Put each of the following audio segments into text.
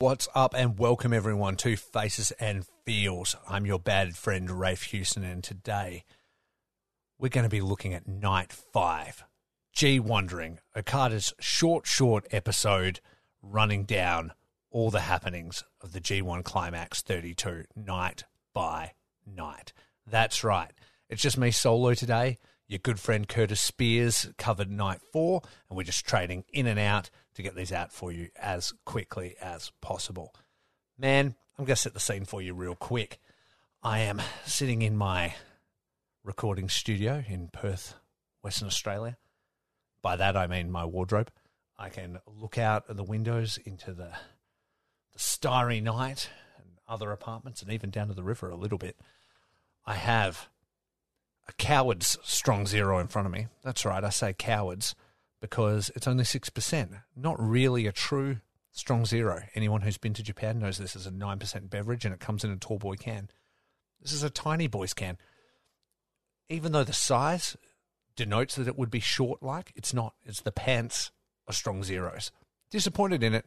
What's up, and welcome everyone to Faces and Feels. I'm your bad friend Rafe Houston, and today we're going to be looking at night five. G Wondering, Okada's short, short episode running down all the happenings of the G1 Climax 32 night by night. That's right. It's just me solo today. Your good friend Curtis Spears covered night four, and we're just trading in and out to get these out for you as quickly as possible. Man, I'm going to set the scene for you real quick. I am sitting in my recording studio in Perth, Western Australia. By that I mean my wardrobe. I can look out of the windows into the, the starry night and other apartments and even down to the river a little bit. I have a coward's strong zero in front of me. That's right, I say cowards because it's only 6%. Not really a true strong zero. Anyone who's been to Japan knows this is a 9% beverage and it comes in a tall boy can. This is a tiny boy's can. Even though the size denotes that it would be short like, it's not. It's the pants of strong zeros. Disappointed in it,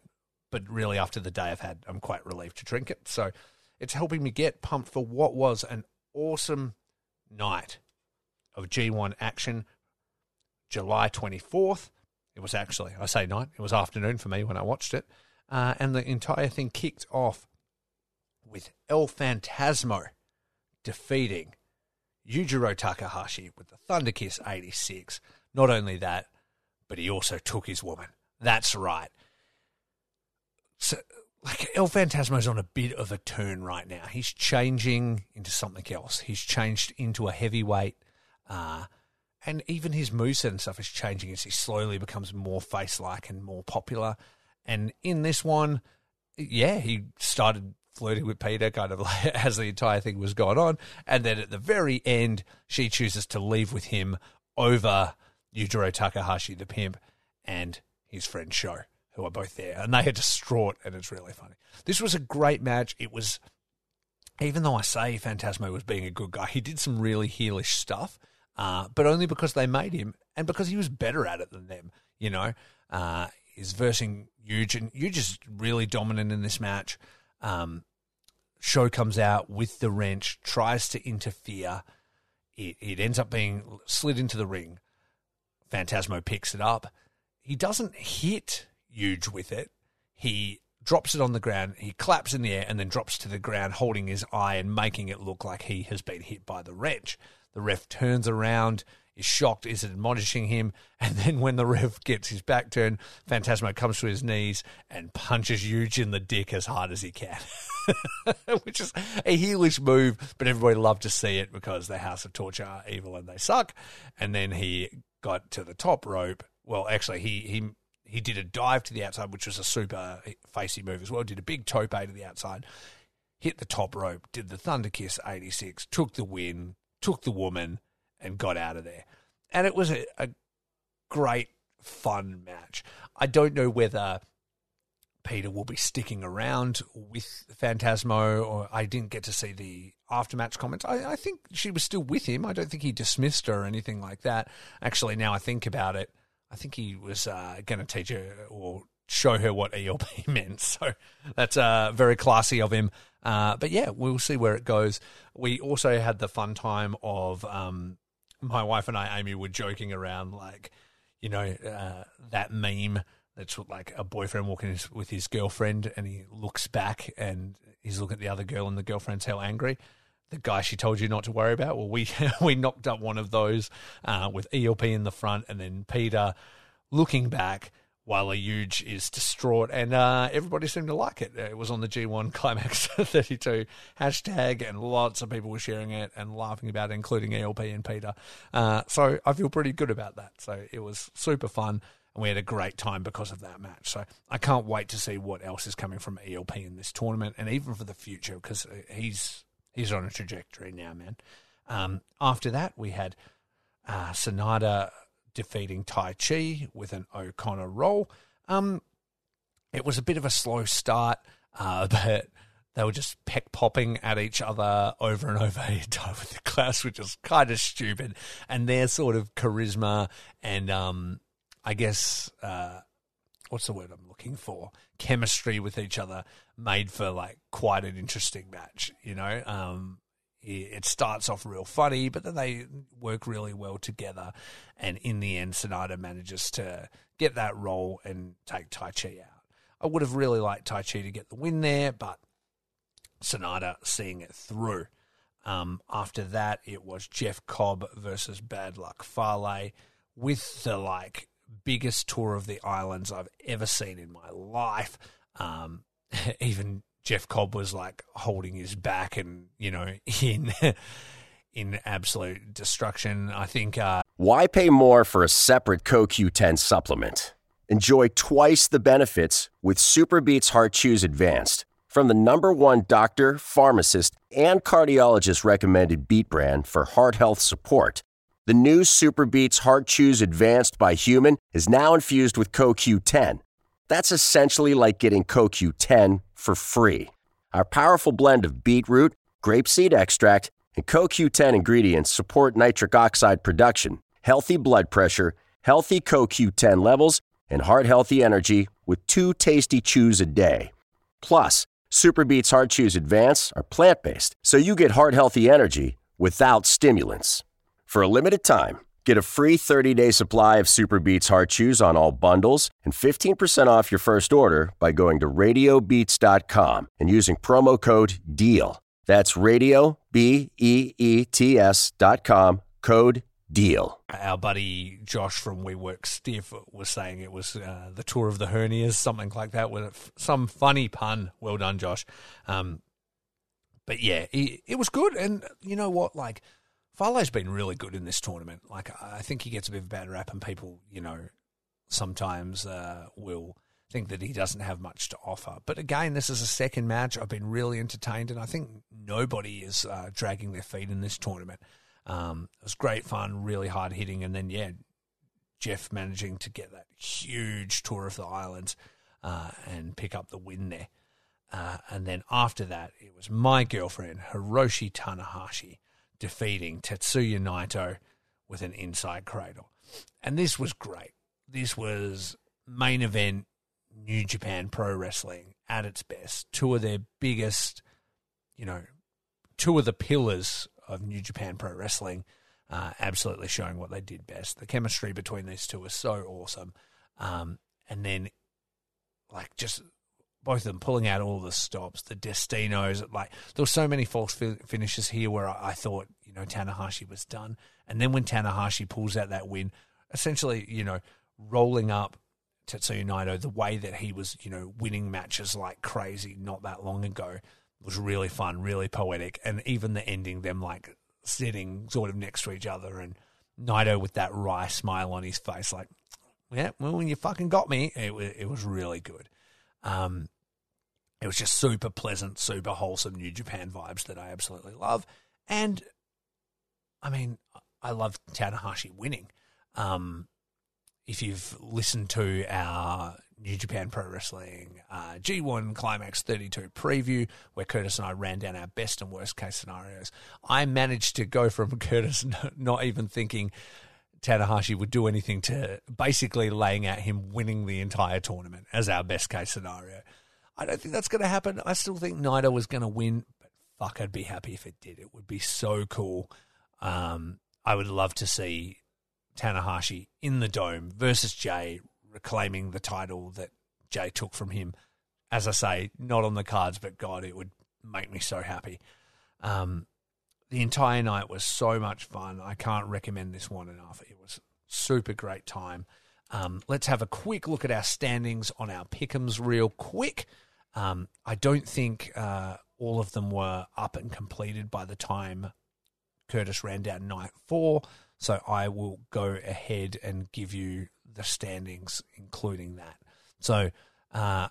but really after the day I've had, I'm quite relieved to drink it. So it's helping me get pumped for what was an awesome night of G1 action July 24th. It was actually, I say night, it was afternoon for me when I watched it. Uh, and the entire thing kicked off with El Phantasmo defeating Yujiro Takahashi with the Thunder Kiss 86. Not only that, but he also took his woman. That's right. So, like, El Phantasmo's on a bit of a turn right now. He's changing into something else. He's changed into a heavyweight. Uh, and even his moveset and stuff is changing as he slowly becomes more face like and more popular. And in this one, yeah, he started flirting with Pieter kind of like as the entire thing was going on. And then at the very end, she chooses to leave with him over Yujiro Takahashi, the pimp, and his friend Sho, who are both there. And they are distraught, and it's really funny. This was a great match. It was, even though I say Phantasmo was being a good guy, he did some really heelish stuff uh, but only because they made him and because he was better at it than them. You know, uh, he's versing Huge, and Huge is really dominant in this match. Um, Sho comes out with the wrench, tries to interfere. It, it ends up being slid into the ring. Phantasmo picks it up. He doesn't hit Huge with it. He drops it on the ground. He claps in the air and then drops to the ground, holding his eye and making it look like he has been hit by the wrench. The ref turns around, is shocked, is admonishing him, and then when the ref gets his back turned, Phantasmo comes to his knees and punches Huge in the dick as hard as he can. Which is a heelish move, but everybody loved to see it because the House of Torture are evil and they suck. And then he got to the top rope. Well, actually, he he he did a dive to the outside, which was a super facey move as well. Did a big tope to the outside, hit the top rope, did the Thunder Kiss 86, took the win, took the woman, and got out of there. And it was a, a great, fun match. I don't know whether Pieter will be sticking around with Phantasmo, or I didn't get to see the aftermatch comments. I, I, think she was still with him. I don't think he dismissed her or anything like that. Actually, now I think about it, I think he was uh, going to teach her or show her what ELP meant. So that's uh, very classy of him. Uh, but yeah, we'll see where it goes. We also had the fun time of um, my wife and I, Amy, were joking around like, you know, uh, that meme that's like a boyfriend walking with his girlfriend and he looks back and he's looking at the other girl and the girlfriend's how angry. The guy she told you not to worry about. Well, we we knocked up one of those uh, with ELP in the front, and then Pieter looking back while a huge is distraught, and uh, everybody seemed to like it. It was on the G1 Climax 32 hashtag, and lots of people were sharing it and laughing about it, including ELP and Pieter. Uh, so I feel pretty good about that. So it was super fun, and we had a great time because of that match. So I can't wait to see what else is coming from ELP in this tournament, and even for the future, because he's he's on a trajectory now, man. Um, after that, we had uh, Sanada defeating Taichi with an O'Connor roll. Um, it was a bit of a slow start, uh, but they were just peck popping at each other over and over with the class, which was kind of stupid. And their sort of charisma and, um, I guess, uh, what's the word I'm looking for? Chemistry with each other made for like quite an interesting match, you know. Um, it starts off real funny, but then they work really well together. And in the end, Sanada manages to get that role and take Taichi out. I would have really liked Taichi to get the win there, but Sanada seeing it through. Um, after that, it was Jeff Cobb versus Bad Luck Fale with the like biggest tour of the islands I've ever seen in my life. Um, even Jeff Cobb was like holding his back and you know in in absolute destruction. I think. Uh, Why pay more for a separate CoQ10 supplement? Enjoy twice the benefits with SuperBeets Heart Chews Advanced from the number one doctor, pharmacist, and cardiologist recommended beet brand for heart health support. The new SuperBeets Heart Chews Advanced by Human is now infused with CoQ10. That's essentially like getting CoQ10 for free. Our powerful blend of beetroot, grapeseed extract, and CoQ10 ingredients support nitric oxide production, healthy blood pressure, healthy CoQ10 levels, and heart healthy energy with two tasty chews a day. Plus, SuperBeets Heart Chews Advance are plant based, so you get heart healthy energy without stimulants. For a limited time, Get a free 30-day supply of SuperBeets Heart Chews on all bundles and 15% off your first order by going to radiobeets.com and using promo code DEAL. That's radio, B-E-E-T-S dot com, code DEAL. Our buddy Josh from We Work Stiff was saying it was uh, the tour of the hernias, something like that, with some funny pun. Well done, Josh. Um, but yeah, it, it was good. And you know what? Like – Fale's been really good in this tournament. Like I think he gets a bit of a bad rap, and people, you know, sometimes uh, will think that he doesn't have much to offer. But again, this is a second match. I've been really entertained, and I think nobody is uh, dragging their feet in this tournament. Um, it was great fun, really hard hitting, and then yeah, Jeff managing to get that huge tour of the islands uh, and pick up the win there. Uh, and then after that, it was my girlfriend Hiroshi Tanahashi defeating Tetsuya Naito with an inside cradle. And this was great. This was main event New Japan Pro Wrestling at its best. Two of their biggest, you know, two of the pillars of New Japan Pro Wrestling, uh, absolutely showing what they did best. The chemistry between these two was so awesome. Um, and then, like, just both of them pulling out all the stops, the Destinos. Like there were so many false finishes here where I, I, thought you know Tanahashi was done, and then when Tanahashi pulls out that win, essentially you know rolling up Tetsuya Naito the way that he was you know winning matches like crazy not that long ago was really fun, really poetic, and even the ending them like sitting sort of next to each other and Naito with that wry smile on his face, like yeah, well when you fucking got me, it it was really good. Um, it was just super pleasant, super wholesome New Japan vibes that I absolutely love. And I mean, I love Tanahashi winning. Um, if you've listened to our New Japan Pro Wrestling uh, G1 Climax 32 preview, where Curtis and I ran down our best and worst case scenarios, I managed to go from Curtis not even thinking Tanahashi would do anything to basically laying out him winning the entire tournament as our best case scenario. I don't think that's going to happen. I still think Naito was going to win, but fuck, I'd be happy if it did. It would be so cool. Um, I would love to see Tanahashi in the dome versus Jay reclaiming the title that Jay took from him. As I say, not on the cards, but God, it would make me so happy. Um, the entire night was so much fun. I can't recommend this one enough. It was super great time. Um, let's have a quick look at our standings on our pickums real quick. Um, I don't think uh, all of them were up and completed by the time Curtis ran down night four. So I will go ahead and give you the standings, including that. So uh,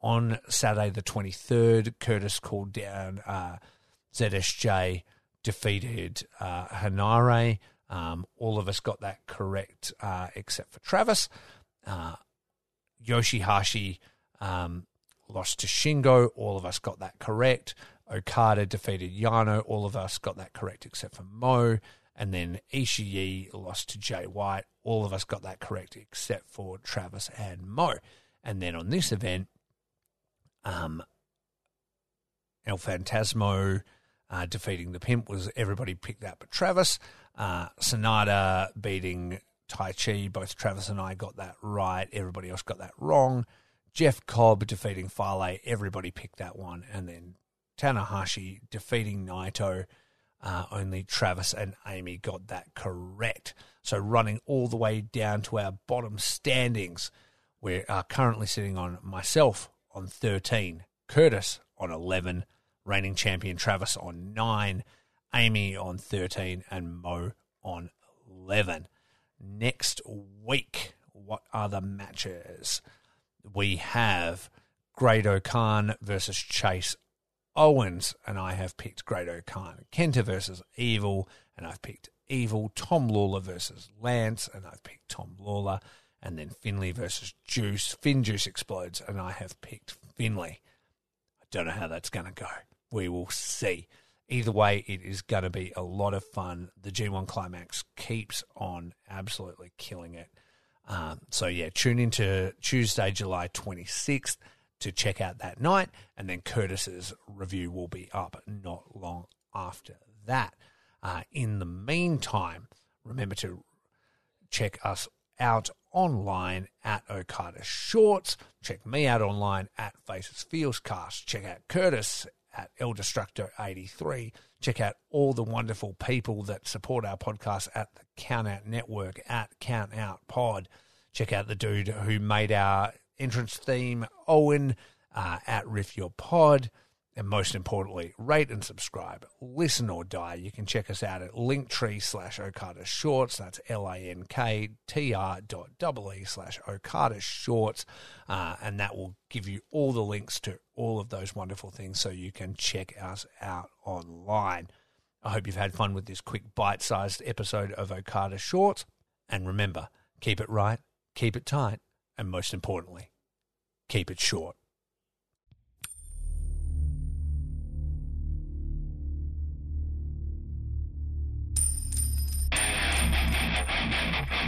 on Saturday the 23rd, Curtis called down uh, ZSJ, defeated uh, Hanare. Um, all of us got that correct uh, except for Travis. Uh, Yoshihashi um, lost to Shingo. All of us got that correct. Okada defeated Yano. All of us got that correct except for Mo. And then Ishii lost to Jay White. All of us got that correct except for Travis and Mo. And then on this event, um, El Phantasmo uh, defeating the Pimp was everybody picked that but Travis. Uh, Sanada beating Taichi. Both Travis and I got that right. Everybody else got that wrong. Jeff Cobb defeating Fale. Everybody picked that one. And then Tanahashi defeating Naito. Uh, only Travis and Amy got that correct. So running all the way down to our bottom standings, we are currently sitting on myself on 13, Curtis on 11, reigning champion Travis on 9, Amy on 13, and Mo on 11. Next week, what are the matches? We have Great-O-Khan versus Chase Owens, and I have picked Great-O-Khan. Kenta versus Evil, and I've picked Evil. Tom Lawlor versus Lance, and I've picked Tom Lawlor. And then Finlay versus Juice. Finn Juice explodes, and I have picked Finlay. I don't know how that's going to go. We will see. Either way, it is going to be a lot of fun. The G1 Climax keeps on absolutely killing it. Um, so, yeah, tune in to Tuesday, July 26th to check out that night. And then Curtis's review will be up not long after that. Uh, in the meantime, remember to check us out online at Okada Shorts. Check me out online at Faces Feels Cast. Check out Curtis at El Destructo 83. Check out all the wonderful people that support our podcast at the Count Out Network at Count Out Pod. Check out the dude who made our entrance theme, Owen, uh, at Riff Your Pod. And most importantly, rate and subscribe. Listen or die. You can check us out at linktree slash Okada Shorts. That's L-A-N-K-T-R dot double E slash Okada Shorts. Uh, and that will give you all the links to all of those wonderful things so you can check us out online. I hope you've had fun with this quick bite-sized episode of Okada Shorts. And remember, keep it right, keep it tight, and most importantly, keep it short.